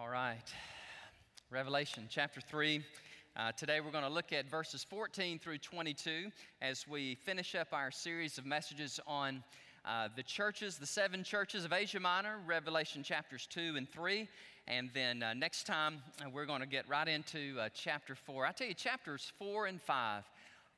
All right. Revelation chapter 3. Uh, today we're going to look at verses 14 through 22 as we finish up our series of messages on uh, the churches, the seven churches of Asia Minor, Revelation chapters 2 and 3. And then uh, next time uh, we're going to get right into uh, chapter 4. I tell you, chapters 4 and 5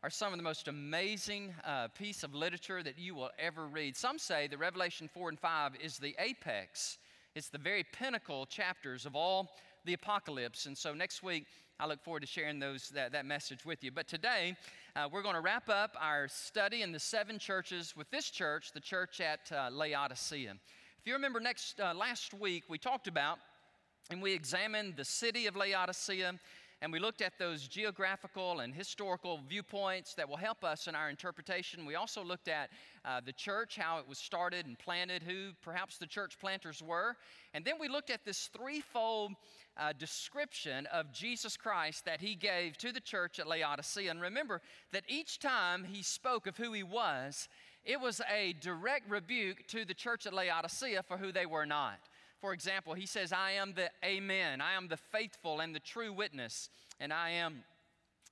are some of the most amazing uh, piece of literature that you will ever read. Some say that Revelation 4 and 5 is the apex it's the very pinnacle chapters of all the apocalypse. And so next week, I look forward to sharing those, that, that message with you. But today, uh, we're going to wrap up our study in the seven churches with this church, the church at uh, Laodicea. If you remember, next, uh, last week, we talked about and we examined the city of Laodicea and we looked at those geographical and historical viewpoints that will help us in our interpretation. We also looked at uh, the church, how it was started and planted, who perhaps the church planters were. And then we looked at this threefold uh, description of Jesus Christ that he gave to the church at Laodicea. And remember that each time he spoke of who he was, it was a direct rebuke to the church at Laodicea for who they were not. For example, he says, I am the Amen, I am the faithful and the true witness, and I am,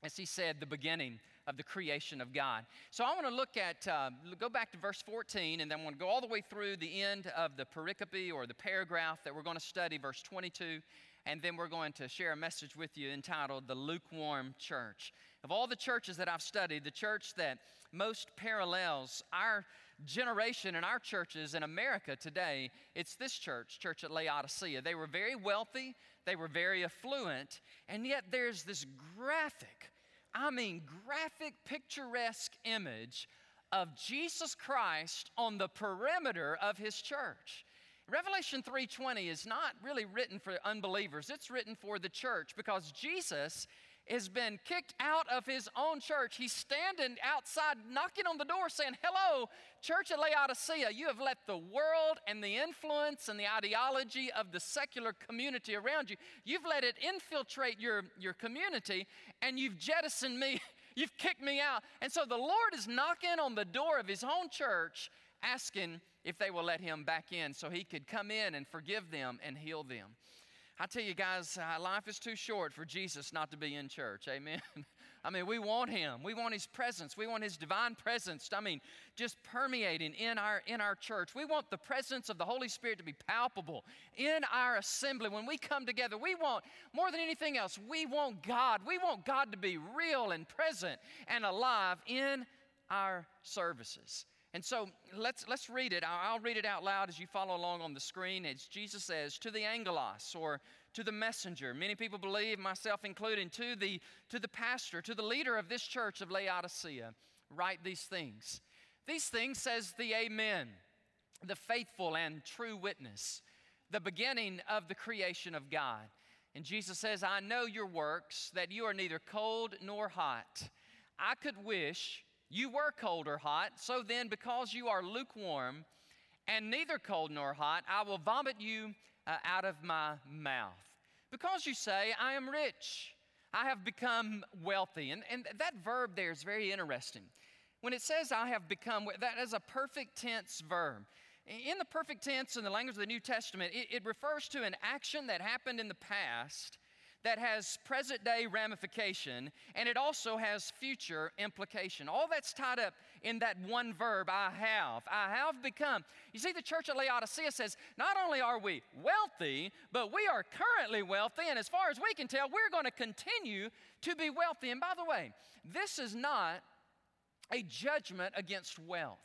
as he said, the beginning of the creation of God. So I want to look at, uh, go back to verse 14, and then I want to go all the way through the end of the pericope or the paragraph that we're going to study, verse 22 and then we're going to share a message with you entitled The Lukewarm Church. Of all the churches that I've studied, the church that most parallels our generation in our churches in America today, it's this church, Church at Laodicea. They were very wealthy, they were very affluent, and yet there's this graphic, I mean, graphic, picturesque image of Jesus Christ on the perimeter of his church. Revelation 3:20 is not really written for unbelievers. It's written for the church because Jesus has been kicked out of his own church. He's standing outside knocking on the door saying, "Hello, church at Laodicea, you have let the world and the influence and the ideology of the secular community around you, you've let it infiltrate your, your community and you've jettisoned me, you've kicked me out." And so the Lord is knocking on the door of his own church asking if they will let him back in so he could come in and forgive them and heal them. I tell you guys, uh, life is too short for Jesus not to be in church. Amen. I mean, we want him. We want his presence. We want his divine presence. I mean, just permeating in our in our church. We want the presence of the Holy Spirit to be palpable in our assembly when we come together. We want more than anything else, we want God. We want God to be real and present and alive in our services. And so let's, let's read it. I'll read it out loud as you follow along on the screen. As Jesus says, to the angelos or to the messenger. Many people believe, myself included, to the, to the pastor, to the leader of this church of Laodicea, write these things. These things says the Amen, the faithful and true witness, the beginning of the creation of God. And Jesus says, I know your works, that you are neither cold nor hot. I could wish you were cold or hot, so then, because you are lukewarm and neither cold nor hot, I will vomit you uh, out of my mouth. Because you say, I am rich, I have become wealthy. And, and that verb there is very interesting. When it says, I have become, that is a perfect tense verb. In the perfect tense in the language of the New Testament, it, it refers to an action that happened in the past that has present day ramification and it also has future implication. All that's tied up in that one verb, I have. I have become. You see, the church at Laodicea says not only are we wealthy, but we are currently wealthy, and as far as we can tell, we're going to continue to be wealthy. And by the way, this is not a judgment against wealth.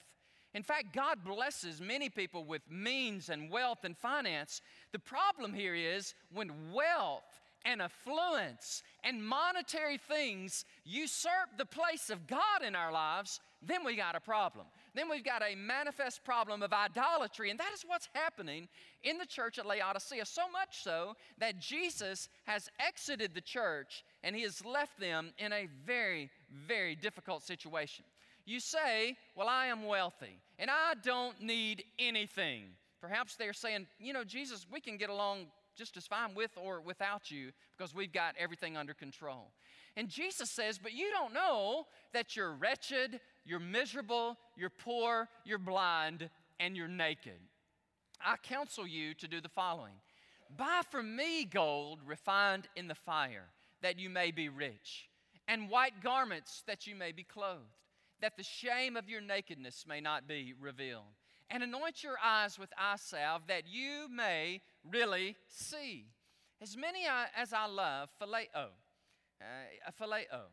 In fact, God blesses many people with means and wealth and finance. The problem here is when wealth and affluence and monetary things usurp the place of God in our lives, then we got a problem. Then we've got a manifest problem of idolatry. And that is what's happening in the church at Laodicea. So much so that Jesus has exited the church and he has left them in a very, very difficult situation. You say, Well, I am wealthy and I don't need anything. Perhaps they're saying, You know, Jesus, we can get along just as fine with or without you because we've got everything under control. And Jesus says, But you don't know that you're wretched, you're miserable, you're poor, you're blind, and you're naked. I counsel you to do the following Buy from me gold refined in the fire, that you may be rich, and white garments that you may be clothed, that the shame of your nakedness may not be revealed. And anoint your eyes with eye salve, that you may really see. As many as I love, phileo, uh, phileo.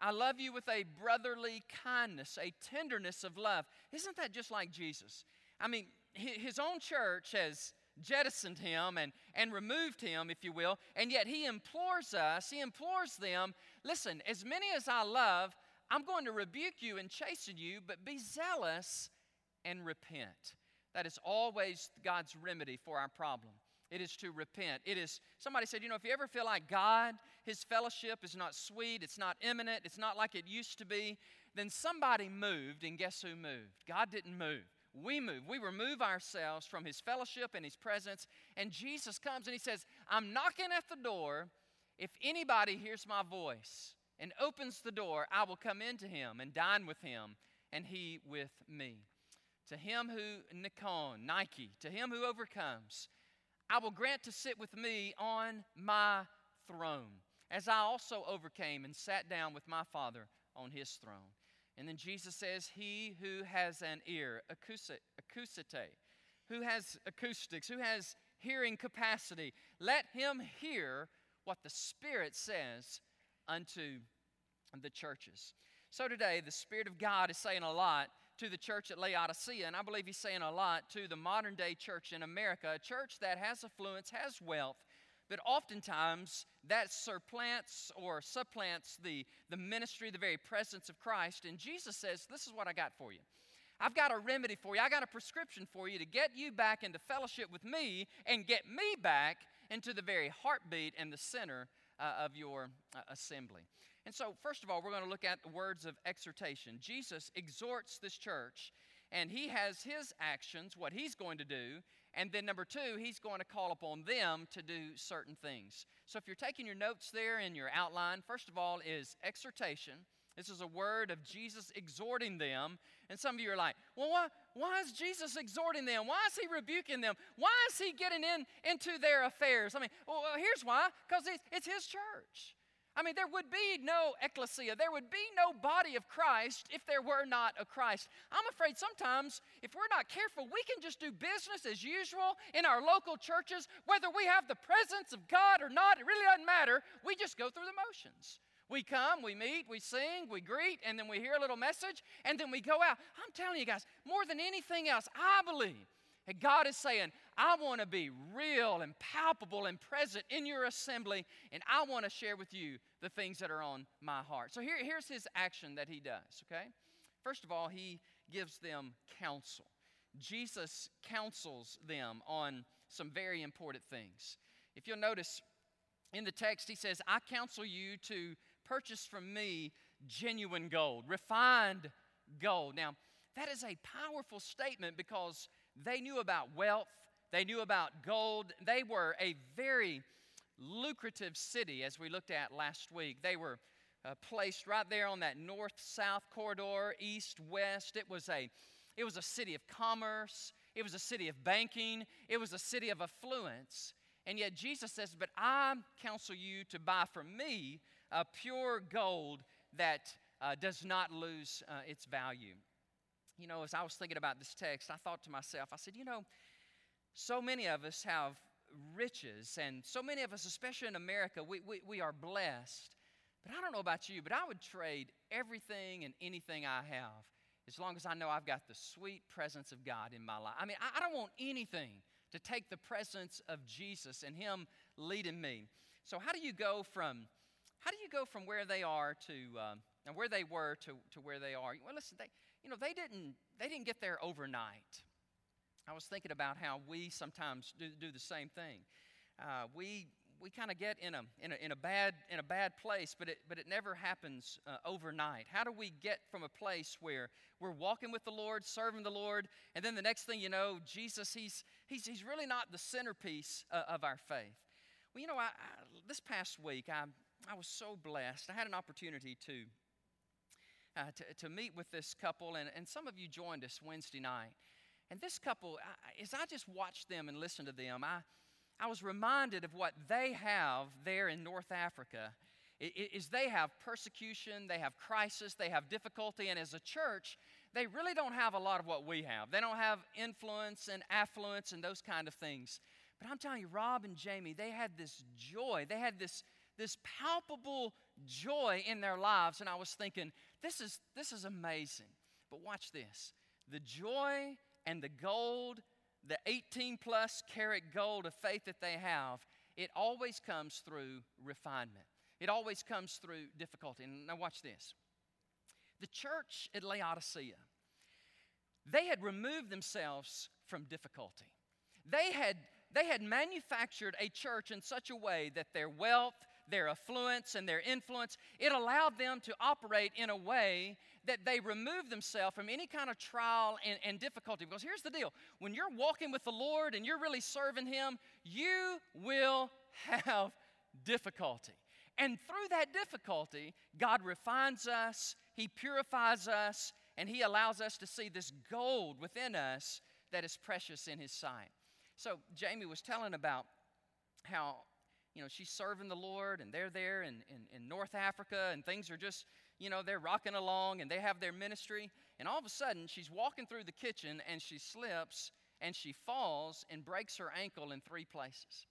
I love you with a brotherly kindness, a tenderness of love. Isn't that just like Jesus? I mean, his own church has jettisoned him and, and removed him, if you will, and yet he implores us, he implores them listen, as many as I love, I'm going to rebuke you and chasten you, but be zealous and repent. That is always God's remedy for our problem. It is to repent. It is, somebody said, you know, if you ever feel like God, His fellowship is not sweet, it's not imminent, it's not like it used to be, then somebody moved, and guess who moved? God didn't move. We move. We remove ourselves from His fellowship and His presence, and Jesus comes and He says, I'm knocking at the door. If anybody hears my voice and opens the door, I will come into him and dine with him, and he with me. To him who, Nikon, Nike, to him who overcomes, I will grant to sit with me on my throne, as I also overcame and sat down with my Father on his throne. And then Jesus says, He who has an ear, acousite, who has acoustics, who has hearing capacity, let him hear what the Spirit says unto the churches. So today, the Spirit of God is saying a lot to the church at Laodicea, and I believe He's saying a lot to the modern day church in America, a church that has affluence, has wealth, but oftentimes that surplants or supplants the, the ministry, the very presence of Christ. And Jesus says, This is what I got for you. I've got a remedy for you. I got a prescription for you to get you back into fellowship with me and get me back into the very heartbeat and the center uh, of your uh, assembly. And so, first of all, we're going to look at the words of exhortation. Jesus exhorts this church, and he has his actions, what he's going to do. And then, number two, he's going to call upon them to do certain things. So, if you're taking your notes there in your outline, first of all, is exhortation. This is a word of Jesus exhorting them. And some of you are like, well, why, why is Jesus exhorting them? Why is he rebuking them? Why is he getting in into their affairs? I mean, well, here's why because it's, it's his church. I mean, there would be no ecclesia, there would be no body of Christ if there were not a Christ. I'm afraid sometimes, if we're not careful, we can just do business as usual in our local churches, whether we have the presence of God or not, it really doesn't matter. We just go through the motions. We come, we meet, we sing, we greet, and then we hear a little message, and then we go out. I'm telling you guys, more than anything else, I believe that God is saying, I want to be real and palpable and present in your assembly, and I want to share with you the things that are on my heart. So here, here's his action that he does, okay? First of all, he gives them counsel. Jesus counsels them on some very important things. If you'll notice in the text, he says, I counsel you to purchase from me genuine gold, refined gold. Now, that is a powerful statement because they knew about wealth, they knew about gold. They were a very lucrative city, as we looked at last week. They were uh, placed right there on that north south corridor, east west. It was, a, it was a city of commerce, it was a city of banking, it was a city of affluence. And yet Jesus says, But I counsel you to buy from me a pure gold that uh, does not lose uh, its value. You know, as I was thinking about this text, I thought to myself, I said, you know, so many of us have riches, and so many of us, especially in America, we, we, we are blessed. But I don't know about you, but I would trade everything and anything I have as long as I know I've got the sweet presence of God in my life. I mean, I, I don't want anything to take the presence of Jesus and Him leading me. So, how do you go from how do you go from where they are to uh, and where they were to, to where they are? Well, listen, they, you know, they didn't they didn't get there overnight. I was thinking about how we sometimes do, do the same thing. Uh, we we kind of get in a, in a, in, a bad, in a bad place, but it, but it never happens uh, overnight. How do we get from a place where we're walking with the Lord, serving the Lord, and then the next thing you know, Jesus, he's, he's, he's really not the centerpiece uh, of our faith? Well, you know, I, I, this past week, I, I was so blessed. I had an opportunity to, uh, to, to, meet with this couple, and, and some of you joined us Wednesday night. And this couple, I, as I just watched them and listened to them, I, I was reminded of what they have there in North Africa. Is they have persecution, they have crisis, they have difficulty, and as a church, they really don't have a lot of what we have. They don't have influence and affluence and those kind of things. But I'm telling you, Rob and Jamie, they had this joy. They had this, this palpable joy in their lives. And I was thinking, this is, this is amazing. But watch this the joy and the gold, the 18 plus carat gold of faith that they have, it always comes through refinement. It always comes through difficulty. And now, watch this. The church at Laodicea, they had removed themselves from difficulty. They had, they had manufactured a church in such a way that their wealth, their affluence, and their influence, it allowed them to operate in a way that they removed themselves from any kind of trial and, and difficulty. Because here's the deal when you're walking with the Lord and you're really serving Him, you will have difficulty. And through that difficulty, God refines us, He purifies us, and He allows us to see this gold within us that is precious in His sight. So, Jamie was telling about how, you know, she's serving the Lord, and they're there in, in, in North Africa, and things are just, you know, they're rocking along, and they have their ministry. And all of a sudden, she's walking through the kitchen, and she slips, and she falls and breaks her ankle in three places.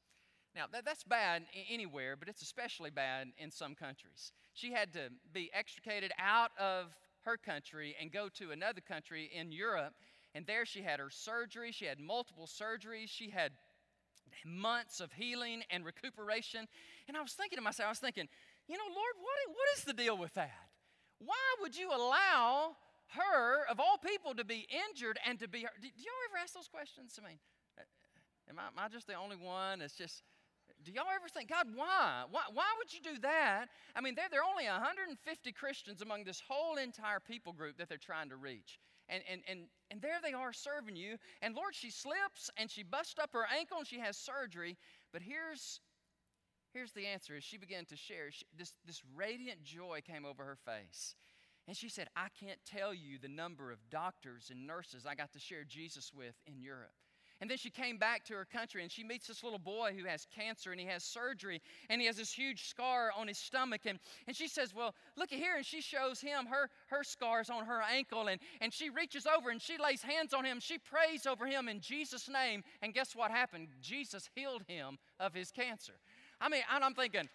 Now, that, that's bad anywhere, but it's especially bad in some countries. She had to be extricated out of her country and go to another country in Europe. And there she had her surgery. She had multiple surgeries. She had months of healing and recuperation. And I was thinking to myself, I was thinking, you know, Lord, what, what is the deal with that? Why would you allow her, of all people, to be injured and to be hurt? Do, y'all ever ask those questions? I mean, uh, am I, am I just the only one that's just do y'all ever think, God, why? why? Why would you do that? I mean, there, there are only 150 Christians among this whole entire people group that they're trying to reach. And, and, and, and there they are serving you. And Lord, she slips and she busts up her ankle and she has surgery. But here's, here's the answer as she began to share, she, this, this radiant joy came over her face. And she said, I can't tell you the number of doctors and nurses I got to share Jesus with in Europe. And then she came back to her country and she meets this little boy who has cancer and he has surgery and he has this huge scar on his stomach. And, and she says, Well, look at here. And she shows him her, her scars on her ankle. And, and she reaches over and she lays hands on him. She prays over him in Jesus' name. And guess what happened? Jesus healed him of his cancer. I mean, I'm thinking,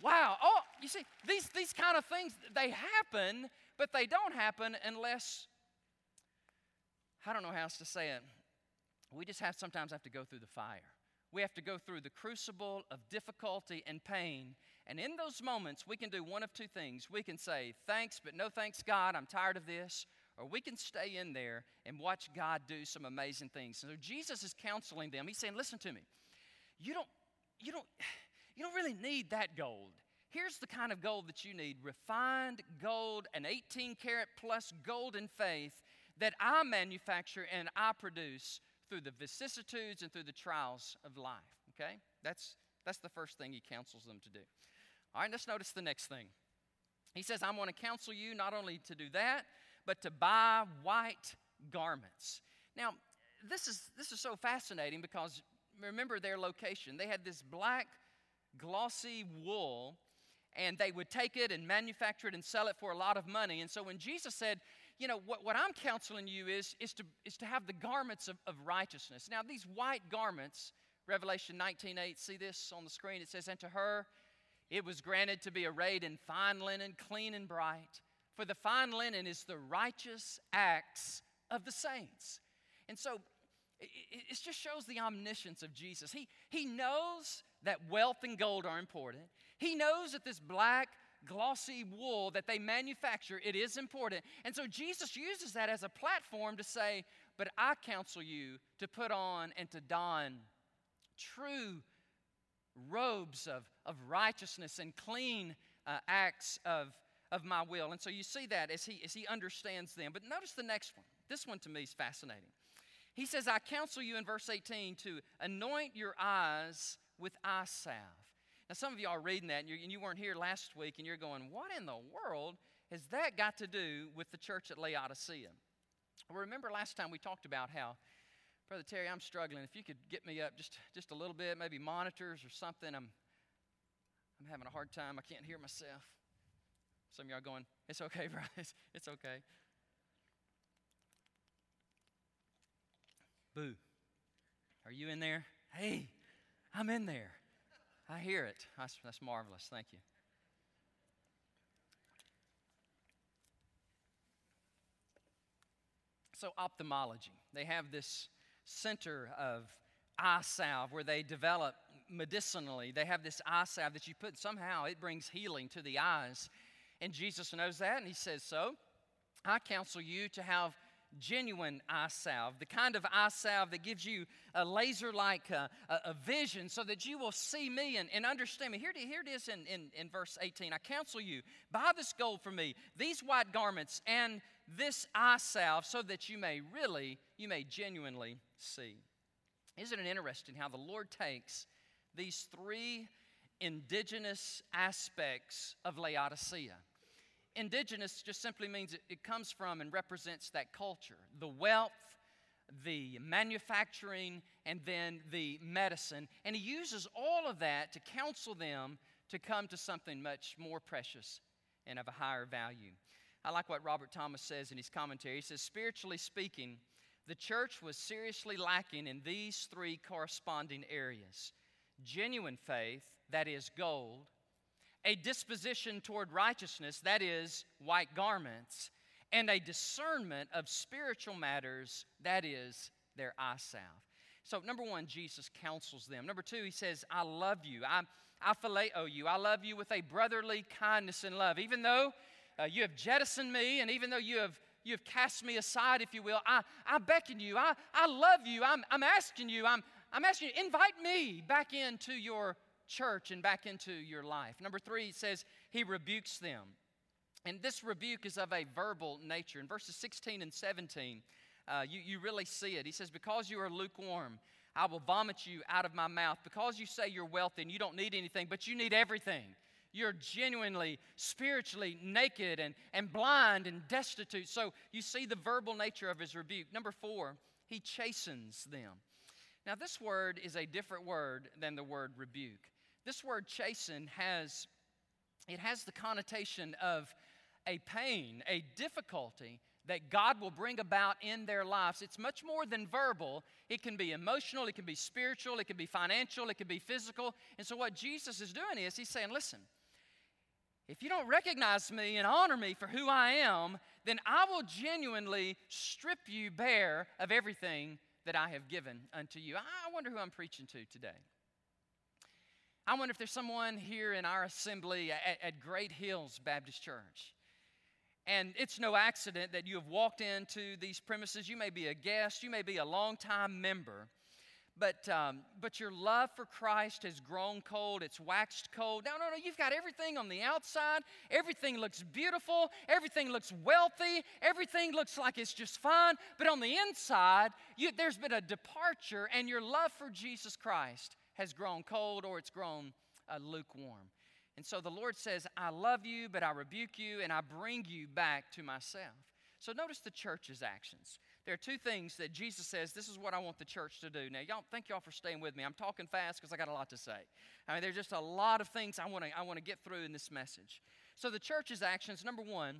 wow, oh, you see, these, these kind of things, they happen, but they don't happen unless, I don't know how else to say it we just have sometimes have to go through the fire. We have to go through the crucible of difficulty and pain. And in those moments, we can do one of two things. We can say, Thanks, but no thanks, God, I'm tired of this. Or we can stay in there and watch God do some amazing things. So Jesus is counseling them. He's saying, Listen to me. You don't, you don't, you don't really need that gold. Here's the kind of gold that you need refined gold, an 18 karat plus golden faith that I manufacture and I produce through the vicissitudes and through the trials of life. Okay? That's, that's the first thing he counsels them to do. All right, let's notice the next thing. He says, I'm going to counsel you not only to do that, but to buy white garments. Now, this is, this is so fascinating because remember their location. They had this black, glossy wool, and they would take it and manufacture it and sell it for a lot of money. And so when Jesus said, you know, what, what I'm counseling you is, is, to, is to have the garments of, of righteousness. Now, these white garments, Revelation 19.8, see this on the screen? It says, And to her it was granted to be arrayed in fine linen, clean and bright. For the fine linen is the righteous acts of the saints. And so it, it just shows the omniscience of Jesus. He, he knows that wealth and gold are important. He knows that this black glossy wool that they manufacture, it is important. And so Jesus uses that as a platform to say, But I counsel you to put on and to don true robes of, of righteousness and clean uh, acts of, of my will. And so you see that as he, as he understands them. But notice the next one. This one to me is fascinating. He says, I counsel you in verse 18 to anoint your eyes with eye salve. Now, some of you are reading that and, and, you weren't here last week and you're going, What in the world has that got to do with the church at Laodicea? Well, remember last time we talked about how Brother Terry, I'm struggling. If you could get me up just, just a little bit, maybe monitors or something, I'm, I'm having a hard time. I can't hear myself. Some of y'all going, it's okay, bro. It's, it's okay. Boo. Are you in there? Hey, I'm in there. I hear it. That's, that's marvelous. Thank you. So, ophthalmology, they have this center of eye salve where they develop medicinally. They have this eye salve that you put, somehow it brings healing to the eyes. And Jesus knows that, and he says, So, I counsel you to have genuine eye salve, the kind of eye salve that gives you a laser like uh, a, vision so that you will see me and, and understand me. Here, here it is in, in, in verse 18. I counsel you, buy this gold for me, these white garments, and this eye salve so that you may really, you may genuinely see. Isn't it interesting how the Lord takes these three indigenous aspects of Laodicea? Indigenous just simply means it, it comes from and represents that culture the wealth, the manufacturing, and then the medicine. And he uses all of that to counsel them to come to something much more precious and of a higher value. I like what Robert Thomas says in his commentary. He says, spiritually speaking, the church was seriously lacking in these three corresponding areas genuine faith, that is, gold, a disposition toward righteousness, that is, white garments, and a discernment of spiritual matters, that is, their eye salve. So, number one, Jesus counsels them. Number two, he says, I love you. I, I phileo you. I love you with a brotherly kindness and love. Even though uh, you have jettisoned me, and even though you have you have cast me aside, if you will. I, I beckon you. I, I love you. I'm, I'm asking you. I'm, I'm asking you, invite me back into your church and back into your life. Number three, he says he rebukes them. And this rebuke is of a verbal nature. In verses 16 and 17, uh, you, you really see it. He says, Because you are lukewarm, I will vomit you out of my mouth. Because you say you're wealthy and you don't need anything, but you need everything you're genuinely spiritually naked and, and blind and destitute. So you see the verbal nature of his rebuke. Number four, he chastens them. Now, this word is a different word than the word rebuke. This word chasten has it has the connotation of a pain, a difficulty that God will bring about in their lives. It's much more than verbal. It can be emotional, it can be spiritual, it can be financial, it can be physical. And so, what Jesus is doing is He's saying, listen, if you don't recognize me and honor me for who I am, then I will genuinely strip you bare of everything that I have given unto you. I wonder who I'm preaching to today. I wonder if there's someone here in our assembly at, at Great Hills Baptist Church. And it's no accident that you have walked into these premises. You may be a guest, you may be a longtime member but, um, but your love for Christ has grown cold, it's waxed cold. No, no, no, you've got everything on the outside. Everything looks beautiful, everything looks wealthy, everything looks like it's just fine. But on the inside, you, there's been a departure, and your love for Jesus Christ has grown cold or it's grown uh, lukewarm. And so the Lord says, I love you, but I rebuke you, and I bring you back to myself. So notice the church's actions. There are two things that Jesus says, this is what I want the church to do. Now, y'all, thank y'all for staying with me. I'm talking fast because I got a lot to say. I mean, there's just a lot of things I want to I want to get through in this message. So the church's actions, number one,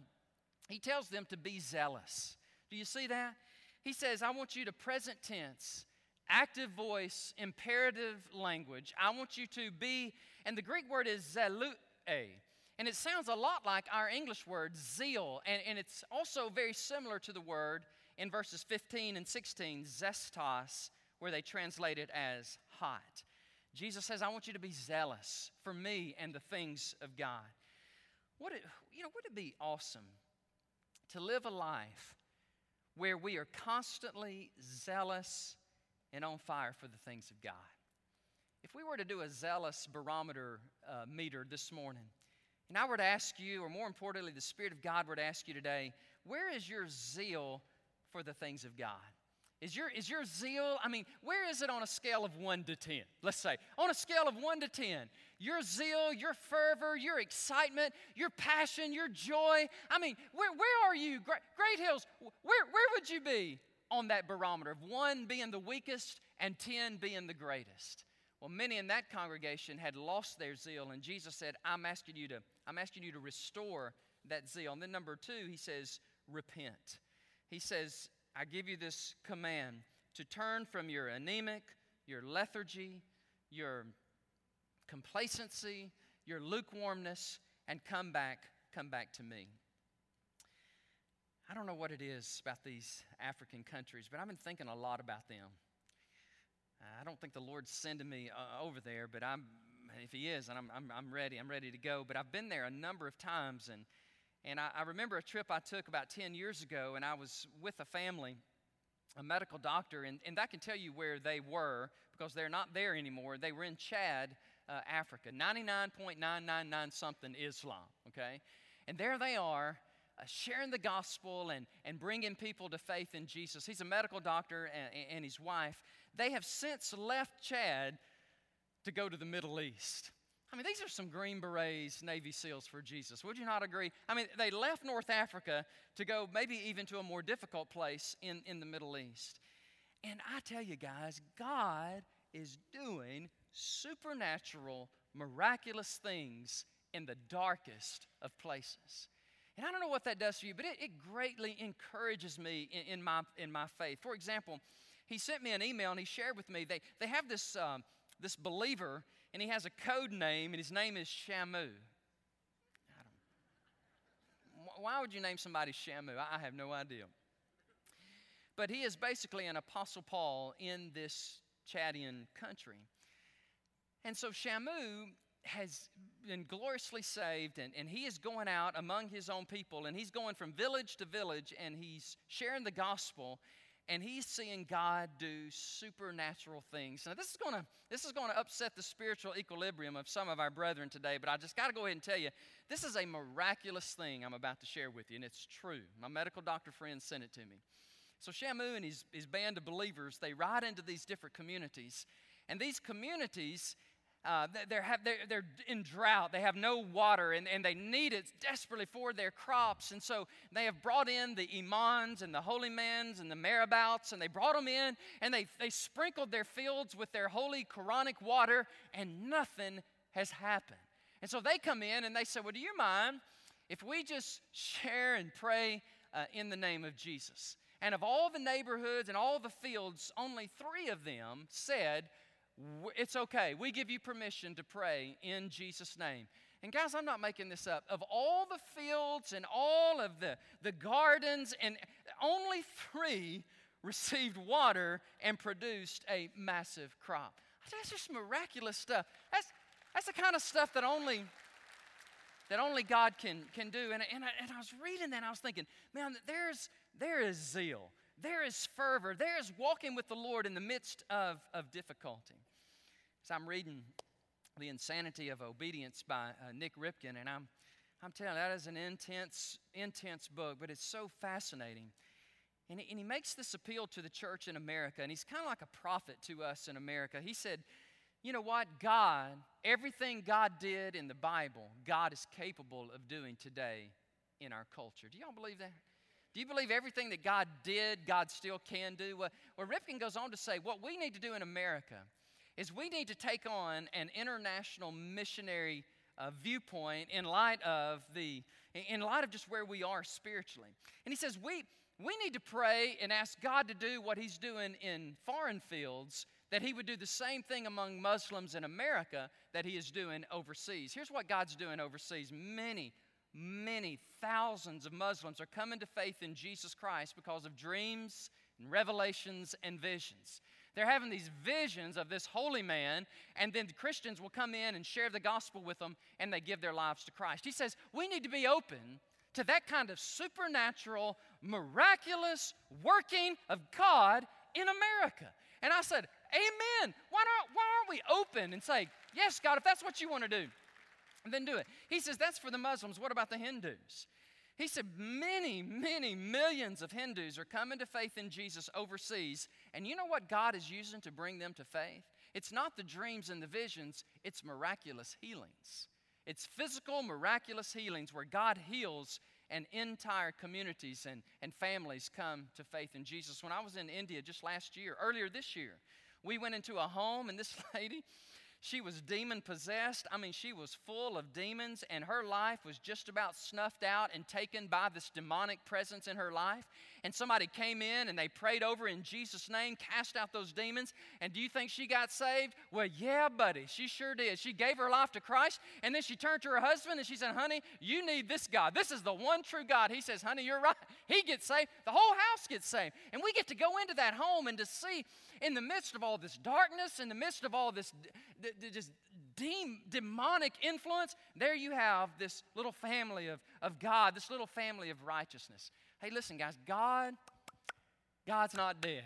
he tells them to be zealous. Do you see that? He says, I want you to present tense, active voice, imperative language. I want you to be, and the Greek word is zelue. And it sounds a lot like our English word zeal, and, and it's also very similar to the word in verses 15 and 16, zestos, where they translate it as hot. Jesus says, I want you to be zealous for me and the things of God. Would it, you know, would it be awesome to live a life where we are constantly zealous and on fire for the things of God? If we were to do a zealous barometer uh, meter this morning, and I were to ask you, or more importantly, the Spirit of God were to ask you today, where is your zeal for the things of God? Is your, is your zeal, I mean, where is it on a scale of 1 to 10? Let's say, on a scale of 1 to 10, your zeal, your fervor, your excitement, your passion, your joy. I mean, where, where are you? Great, Great Hills, where, where would you be on that barometer of one being the weakest and 10 being the greatest. Well, many in that congregation had lost their zeal, and Jesus said, I'm asking you to, I'm asking you to restore that zeal. And then number two, he says, repent. He says, I give you this command to turn from your anemic, your lethargy, your complacency, your lukewarmness, and come back, come back to me. I don't know what it is about these African countries, but I've been thinking a lot about them. I don't think the Lord's sending me uh, over there, but I'm, if He is, and I'm, I'm, I'm, ready, I'm ready to go. But I've been there a number of times, and, and I, I remember a trip I took about 10 years ago, and I was with a family, a medical doctor, and, and I can tell you where they were because they're not there anymore. They were in Chad, uh, Africa, 99.999 something Islam, okay? And there they are uh, sharing the gospel and, and bringing people to faith in Jesus. He's a medical doctor and, and his wife. They have since left Chad to go to the Middle East. I mean, these are some Green Berets, Navy SEALs for Jesus. Would you not agree? I mean, they left North Africa to go maybe even to a more difficult place in, in the Middle East. And I tell you guys, God is doing supernatural, miraculous things in the darkest of places. And I don't know what that does for you, but it, it greatly encourages me in, in, my, in my faith. For example, he sent me an email and he shared with me, they, they have this, um, this believer, and he has a code name, and his name is Shamu. Why would you name somebody Shamu? I have no idea. But he is basically an Apostle Paul in this Chadian country. And so Shamu has been gloriously saved, and, and he is going out among his own people, and he's going from village to village, and he's sharing the gospel, and he's seeing God do supernatural things. Now, this is to this is to upset the spiritual equilibrium of some of our brethren today, but I just got to go ahead and tell you, this is a miraculous thing I'm about to share with you, and it's true. My medical doctor friend sent it to me. So Shamu and his, his band of believers, they ride into these different communities, and these communities uh, they're, have, they're, they're, in drought. They have no water and, and they need it desperately for their crops. And so they have brought in the imams and the holy men and the marabouts, and they brought them in and they, they sprinkled their fields with their holy Quranic water, and nothing has happened. And so they come in and they say, Well, do you mind if we just share and pray uh, in the name of Jesus? And of all the neighborhoods and all the fields, only three of them said, it's okay. We give you permission to pray in Jesus' name. And guys, I'm not making this up. Of all the fields and all of the, the gardens, and only three received water and produced a massive crop. That's just miraculous stuff. That's, that's the kind of stuff that only that only God can, can do. And, and, I, and I was reading that I was thinking, man, there's, there is zeal, there is fervor, there is walking with the Lord in the midst of, of difficulty. So I'm reading The Insanity of Obedience by uh, Nik Ripken, and I'm, I'm telling you, that is an intense, intense book, but it's so fascinating. And he, and he makes this appeal to the church in America, and he's kind of like a prophet to us in America. He said, You know what? God, everything God did in the Bible, God is capable of doing today in our culture. Do y'all believe that? Do you believe everything that God did, God still can do? Well, well, goes on to say, what we need to do in America is we need to take on an international missionary uh, viewpoint in light of the in light of just where we are spiritually. And he says we we need to pray and ask God to do what he's doing in foreign fields that he would do the same thing among Muslims in America that he is doing overseas. Here's what God's doing overseas. Many many thousands of Muslims are coming to faith in Jesus Christ because of dreams and revelations and visions. They're having these visions of this holy man, and then the Christians will come in and share the gospel with them, and they give their lives to Christ. He says, We need to be open to that kind of supernatural, miraculous working of God in America. And I said, Amen. Why, not, why aren't we open and say, Yes, God, if that's what you want to do, then do it? He says, That's for the Muslims. What about the Hindus? He said, many, many millions of Hindus are coming to faith in Jesus overseas. And you know what God is using to bring them to faith? It's not the dreams and the visions, it's miraculous healings. It's physical, miraculous healings where God heals and entire communities and, and families come to faith in Jesus. When I was in India just last year, earlier this year, we went into a home, and this lady, she was demon possessed. I mean, she was full of demons, and her life was just about snuffed out and taken by this demonic presence in her life. And somebody came in and they prayed over in Jesus' name, cast out those demons. And do you think she got saved? Well, yeah, buddy, she sure did. She gave her life to Christ, and then she turned to her husband and she said, Honey, you need this God. This is the one true God. He says, Honey, you're right. He gets saved. The whole house gets saved. And we get to go into that home and to see in the midst of all this darkness, in the midst of all this just demonic influence, there you have this little family of, of God, this little family of righteousness. Hey, listen, guys, God, God's not dead.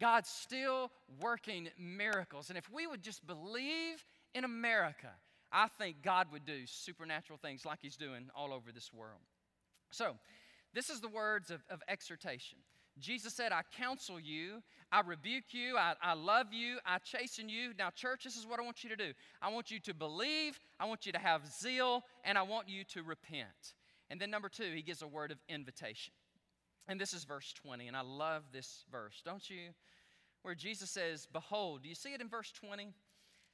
God's still working miracles. And if we would just believe in America, I think God would do supernatural things like He's doing all over this world. So, this is the words of, of exhortation. Jesus said, I counsel you, I rebuke you, I, I love you, I chasten you. Now, church, this is what I want you to do. I want you to believe, I want you to have zeal, and I want you to repent. And then, number two, he gives a word of invitation. And this is verse 20, and I love this verse, don't you? Where Jesus says, Behold, do you see it in verse 20?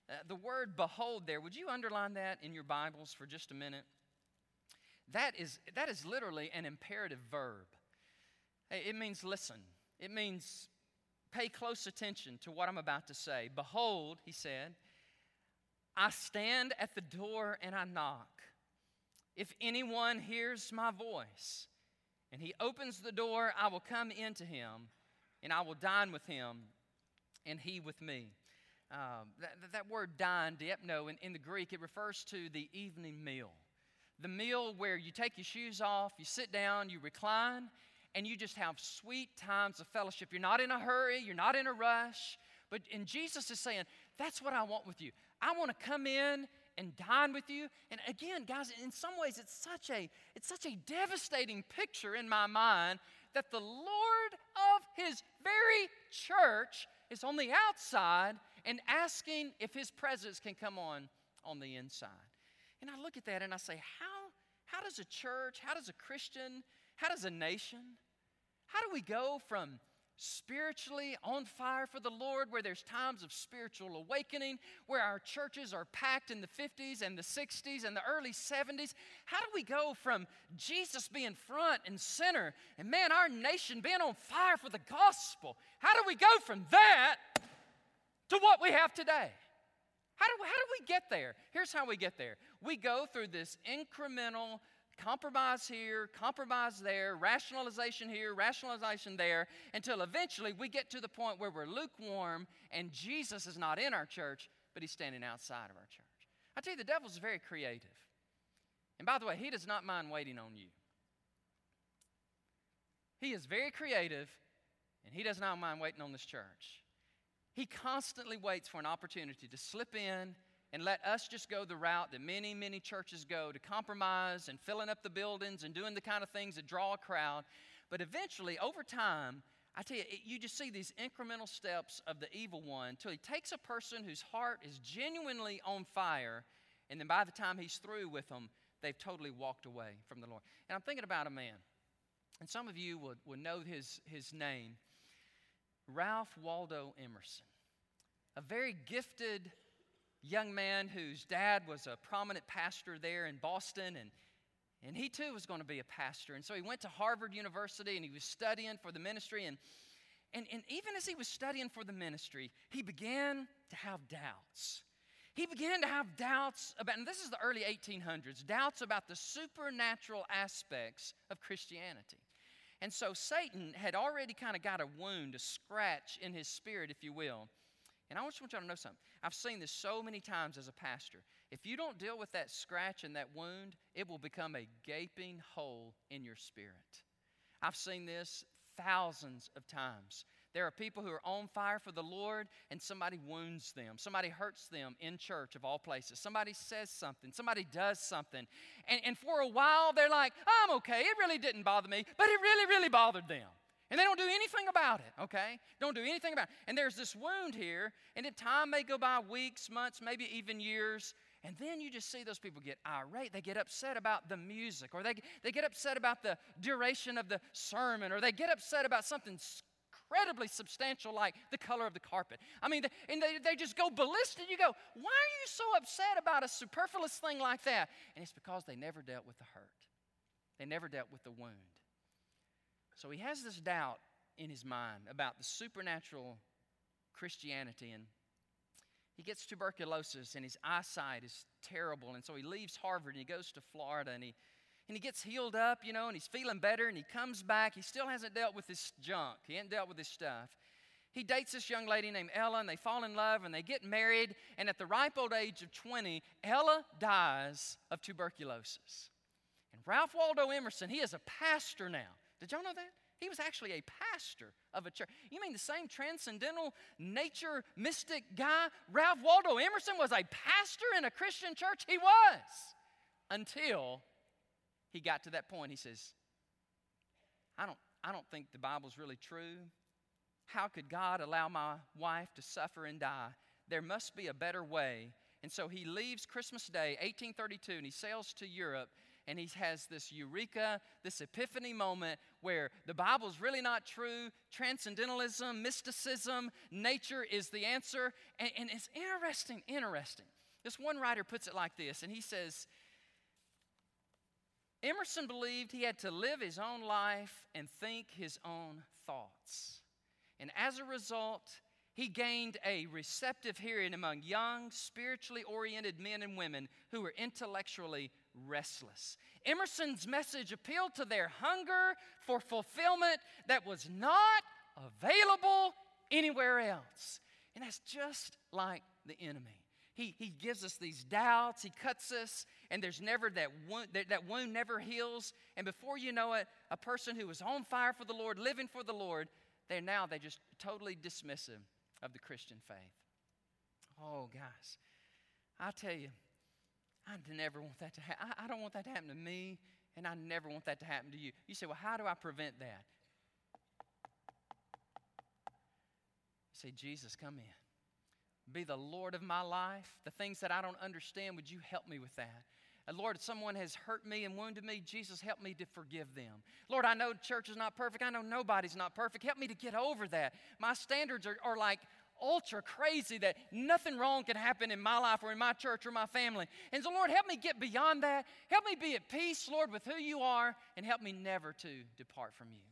Uh, the word behold there, would you underline that in your Bibles for just a minute? That is, that is literally an imperative verb. It means listen. It means pay close attention to what I'm about to say. Behold, he said, I stand at the door and I knock. If anyone hears my voice and he opens the door, I will come into him and I will dine with him and he with me. Um, that, that, word dine, diepno, in, in the Greek, it refers to the evening meal. The meal where you take your shoes off, you sit down, you recline, and you just have sweet times of fellowship. You're not in a hurry, you're not in a rush. But and Jesus is saying, that's what I want with you. I want to come in and dine with you. And again, guys, in some ways it's such a it's such a devastating picture in my mind that the Lord of his very church is on the outside and asking if his presence can come on on the inside. And I look at that and I say, how how does a church, how does a Christian, how does a nation how do we go from spiritually on fire for the Lord, where there's times of spiritual awakening, where our churches are packed in the 50s and the 60s and the early 70s. How do we go from Jesus being front and center and man, our nation being on fire for the gospel? How do we go from that to what we have today? How do, how do we get there? Here's how we get there we go through this incremental compromise here, compromise there, rationalization here, rationalization there, until eventually we get to the point where we're lukewarm and Jesus is not in our church, but he's standing outside of our church. I tell you, the devil's very creative. And by the way, he does not mind waiting on you. He is very creative, and he does not mind waiting on this church. He constantly waits for an opportunity to slip in and let us just go the route that many, many churches go to compromise and filling up the buildings and doing the kind of things that draw a crowd. But eventually, over time, I tell you, you just see these incremental steps of the evil one until he takes a person whose heart is genuinely on fire, and then by the time he's through with them, they've totally walked away from the Lord. And I'm thinking about a man, and some of you would, would know his, his name Ralph Waldo Emerson, a very gifted young man whose dad was a prominent pastor there in Boston, and, and he too was going to be a pastor. And so he went to Harvard University and he was studying for the ministry. And, and, and even as he was studying for the ministry, he began to have doubts. He began to have doubts about, and this is the early 1800s, doubts about the supernatural aspects of Christianity. And so Satan had already kind of got a wound, a scratch in his spirit, if you will. And I just want y'all to know something. I've seen this so many times as a pastor. If you don't deal with that scratch and that wound, it will become a gaping hole in your spirit. I've seen this thousands of times. There are people who are on fire for the Lord and somebody wounds them. Somebody hurts them in church, of all places. Somebody says something. Somebody does something. And, and for a while, they're like, I'm okay. It really didn't bother me, but it really, really bothered them. And they don't do anything about it, okay? Don't do anything about it. And there's this wound here, and it, time may go by weeks, months, maybe even years, And then you just see those people get irate. They get upset about the music, or they, they get upset about the duration of the sermon, or they get upset about something incredibly substantial like the color of the carpet. I mean, and they, they just go ballistic. You go, why are you so upset about a superfluous thing like that? And it's because they never dealt with the hurt, they never dealt with the wound. So he has this doubt in his mind about the supernatural Christianity and he gets tuberculosis and his eyesight is terrible. And so he leaves Harvard and he goes to Florida and he, and he gets healed up, you know, and he's feeling better and he comes back. He still hasn't dealt with this junk, he hasn't dealt with this stuff. He dates this young lady named Ella and they fall in love and they get married. And at the ripe old age of 20, Ella dies of tuberculosis. And Ralph Waldo Emerson, he is a pastor now. Did y'all know that? He was actually a pastor of a church. You mean the same transcendental nature mystic guy? Ralph Waldo Emerson was a pastor in a Christian church? He was. Until he got to that point. He says, I don't, I don't think the Bible's really true. How could God allow my wife to suffer and die? There must be a better way. And so he leaves Christmas Day, 1832, and he sails to Europe and he has this eureka, this epiphany moment where the Bible's really not true, transcendentalism, mysticism, nature is the answer. And, and it's interesting, interesting. This one writer puts it like this, and he says, Emerson believed he had to live his own life and think his own thoughts. And as a result, he gained a receptive hearing among young, spiritually oriented men and women who were intellectually restless. Emerson's message appealed to their hunger for fulfillment that was not available anywhere else. And that's just like the enemy. He, he gives us these doubts, he cuts us, and there's never that wound, that, that wound never heals. And before you know it, a person who was on fire for the Lord, living for the Lord, they're now they just totally dismissive of the Christian faith. Oh, guys, I tell you, I never want that to happen. I don't want that to happen to me, and I never want that to happen to you. You say, well, how do I prevent that? You say, Jesus, come in. Be the Lord of my life. The things that I don't understand, would you help me with that? And Lord, if someone has hurt me and wounded me, Jesus, help me to forgive them. Lord, I know church is not perfect. I know nobody's not perfect. Help me to get over that. My standards are, are like ultra crazy that nothing wrong can happen in my life or in my church or my family. And so, Lord, help me get beyond that. Help me be at peace, Lord, with who you are, and help me never to depart from you.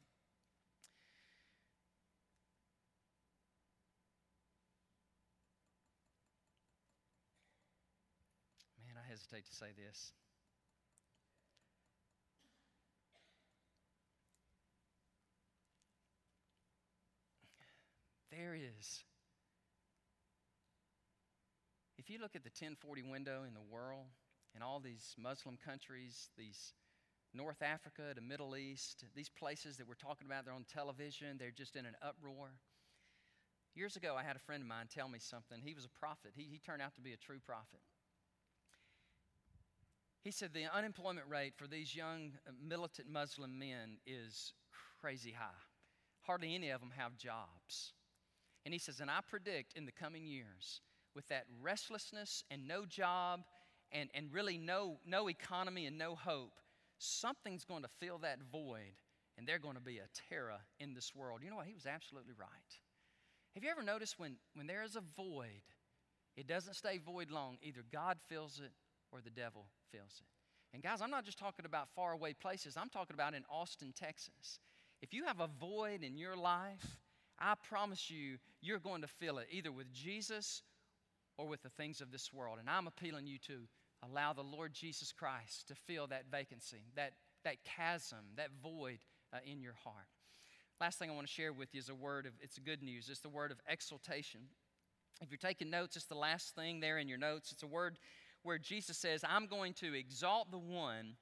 Man, I hesitate to say this. There is if you look at the 10/40 window in the world, in all these Muslim countries, these North Africa, the Middle East, these places that we're talking about, they're on television, they're just in an uproar. Years ago, I had a friend of mine tell me something. He was a prophet, he, he turned out to be a true prophet. He said the unemployment rate for these young uh, militant Muslim men is crazy high. Hardly any of them have jobs. And he says, and I predict in the coming years, with that restlessness and no job and, and really no, no economy and no hope, something's going to fill that void and they're going to be a terror in this world. You know what? He was absolutely right. Have you ever noticed when, when there is a void, it doesn't stay void long. Either God fills it or the devil fills it. And guys, I'm not just talking about faraway places, I'm talking about in Austin, Texas. If you have a void in your life, I promise you, you're going to fill it either with Jesus or with the things of this world. And I'm appealing you to allow the Lord Jesus Christ to fill that vacancy, that, that chasm, that void uh, in your heart. Last thing I want to share with you is a word of, it's good news. It's the word of exaltation. If you're taking notes, it's the last thing there in your notes. It's a word where Jesus says, I'm going to exalt the one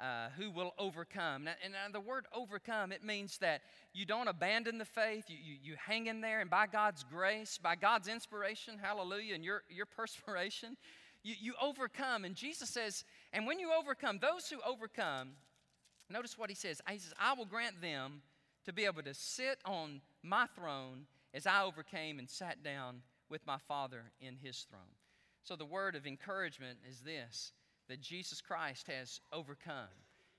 uh, who will overcome. Now, and uh, the word overcome, it means that you don't abandon the faith, you, you, you hang in there, and by God's grace, by God's inspiration, hallelujah, and your, your perspiration, you, you overcome. And Jesus says, and when you overcome, those who overcome, notice what he says. He says, I will grant them to be able to sit on my throne as I overcame and sat down with my Father in his throne. So, the word of encouragement is this that Jesus Christ has overcome.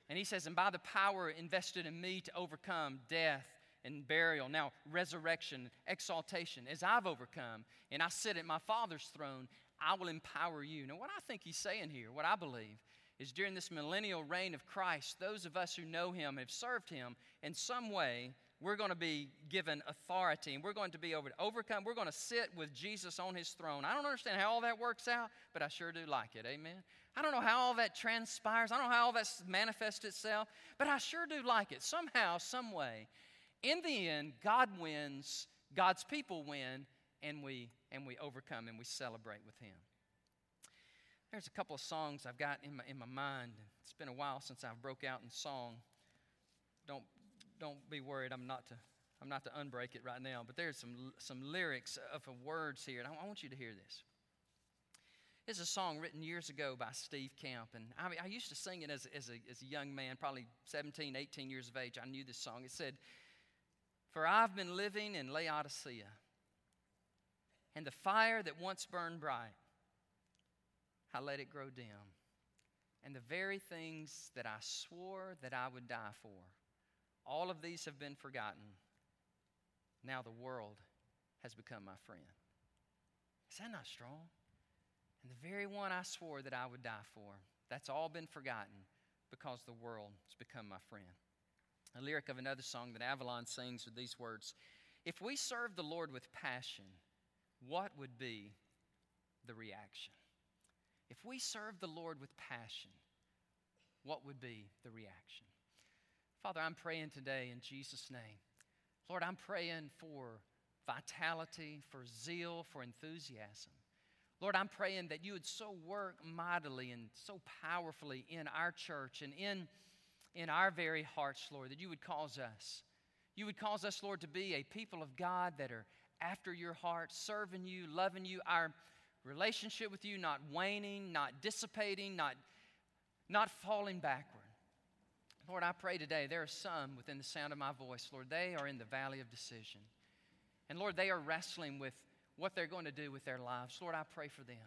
And he says, And by the power invested in me to overcome death and burial, now resurrection, exaltation, as I've overcome, and I sit at my Father's throne, I will empower you. Now, what I think he's saying here, what I believe, is during this millennial reign of Christ, those of us who know him, have served him in some way, we're going to be given authority and we're going to be able to overcome. We're going to sit with Jesus on his throne. I don't understand how all that works out, but I sure do like it. Amen. I don't know how all that transpires. I don't know how all that manifests itself, but I sure do like it. Somehow, some way, in the end, God wins, God's people win, and we and we overcome and we celebrate with him. There's a couple of songs I've got in my, in my mind. It's been a while since I've broke out in song. Don't, don't be worried, I'm not to, I'm not to unbreak it right now, but there's some, some lyrics of words here, and I, I want you to hear this. It's a song written years ago by Steve Camp, and I, I used to sing it as, as, a, as a young man, probably 17, 18 years of age. I knew this song. It said, For I've been living in Laodicea, and the fire that once burned bright I let it grow dim. And the very things that I swore that I would die for, all of these have been forgotten. Now the world has become my friend. Is that not strong? And the very one I swore that I would die for, that's all been forgotten because the world has become my friend. A lyric of another song that Avalon sings with these words If we serve the Lord with passion, what would be the reaction? If we serve the Lord with passion, what would be the reaction? Father, I'm praying today in Jesus' name. Lord, I'm praying for vitality, for zeal, for enthusiasm. Lord, I'm praying that you would so work mightily and so powerfully in our church and in, in our very hearts, Lord, that you would cause us. You would cause us, Lord, to be a people of God that are after your heart, serving you, loving you. Our relationship with you not waning, not dissipating, not, not falling backward. Lord, I pray today there are some within the sound of my voice, Lord, they are in the valley of decision. And Lord, they are wrestling with what they're going to do with their lives. Lord, I pray for them.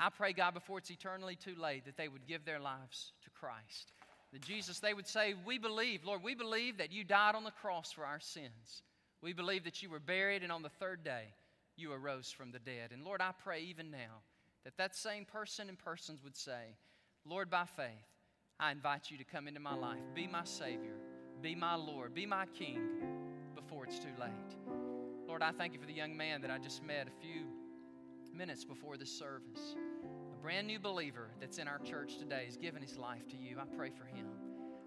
I pray, God, before it's eternally too late, that they would give their lives to Christ. That Jesus, they would say, We believe, Lord, we believe that you died on the cross for our sins. We believe that you were buried, and on the third day, you arose from the dead. And Lord, I pray even now that that same person and persons would say, Lord, by faith, I invite you to come into my life. Be my Savior. Be my Lord. Be my King before it's too late. Lord, I thank you for the young man that I just met a few minutes before this service. A brand new believer that's in our church today has given his life to you. I pray for him.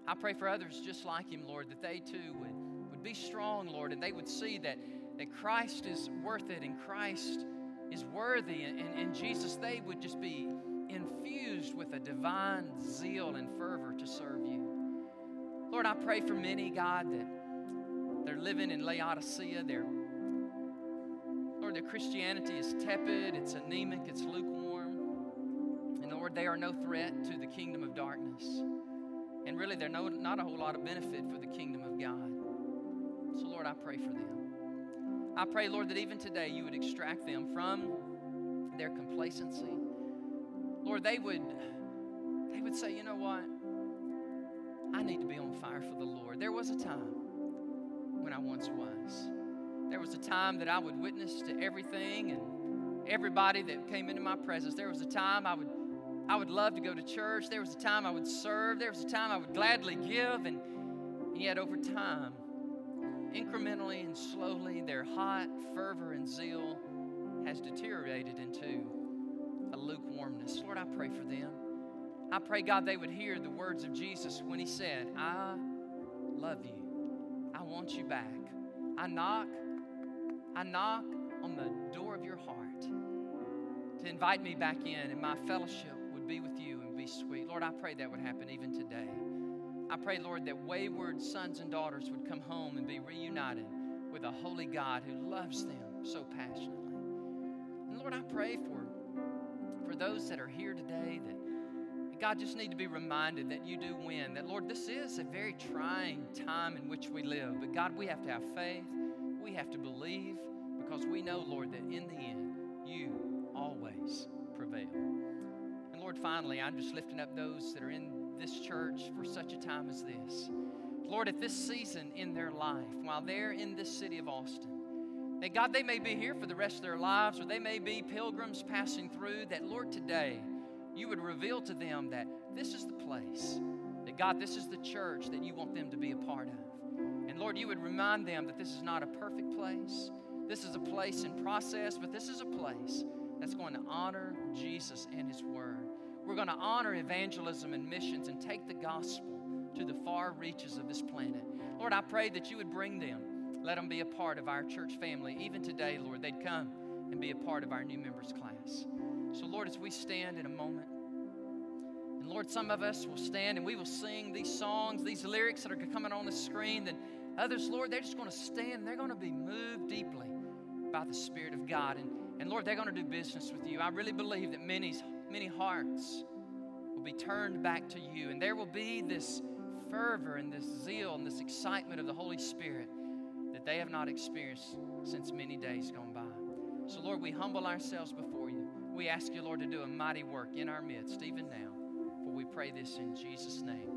I pray for others just like him, Lord, that they too would, would be strong, Lord, and they would see that that Christ is worth it and Christ is worthy. And, and, and, Jesus, they would just be infused with a divine zeal and fervor to serve you. Lord, I pray for many, God, that they're living in Laodicea. They're, Christianity is tepid, it's anemic, it's lukewarm. And Lord, they are no threat to the kingdom of darkness. And really, they're no, not a whole lot of benefit for the kingdom of God. So, Lord, I pray for them. I pray, Lord, that even today you would extract them from their complacency. Lord, they would they would say, you know what? I need to be on fire for the Lord. There was a time when I once was. There was a time that I would witness to everything and everybody that came into my presence. There was a time I would I would love to go to church. There was a time I would serve. There was a time I would gladly give and, and yet over time incrementally and slowly, their hot fervor and zeal has deteriorated into a lukewarmness. Lord, I pray for them. I pray, God, they would hear the words of Jesus when He said, I love you. I want you back. I knock, I knock on the door of your heart to invite me back in, and my fellowship would be with you and be sweet. Lord, I pray that would happen even today. I pray, Lord, that wayward sons and daughters would come home and be reunited with a holy God who loves them so passionately. And Lord, I pray for, for those that are here today that God just need to be reminded that you do win. That, Lord, this is a very trying time in which we live. But God, we have to have faith. We have to believe because we know, Lord, that in the end, you always prevail. And Lord, finally, I'm just lifting up those that are in this church for such a time as this. Lord, at this season in their life, while they're in this city of Austin, that God, they may be here for the rest of their lives, or they may be pilgrims passing through, that Lord, today you would reveal to them that this is the place, that God, this is the church that you want them to be a part of. And Lord, you would remind them that this is not a perfect place. This is a place in process, but this is a place that's going to honor Jesus and His Word. We're going to honor evangelism and missions and take the gospel to the far reaches of this planet. Lord, I pray that you would bring them. Let them be a part of our church family. Even today, Lord, they'd come and be a part of our new members class. So, Lord, as we stand in a moment, and Lord, some of us will stand and we will sing these songs, these lyrics that are coming on the screen. Then others, Lord, they're just going to stand. They're going to be moved deeply by the Spirit of God. And, and Lord, they're going to do business with you. I really believe that many's many hearts will be turned back to you. And there will be this fervor and this zeal and this excitement of the Holy Spirit that they have not experienced since many days gone by. So, Lord, we humble ourselves before you. We ask you, Lord, to do a mighty work in our midst, even now. For we pray this in Jesus' name.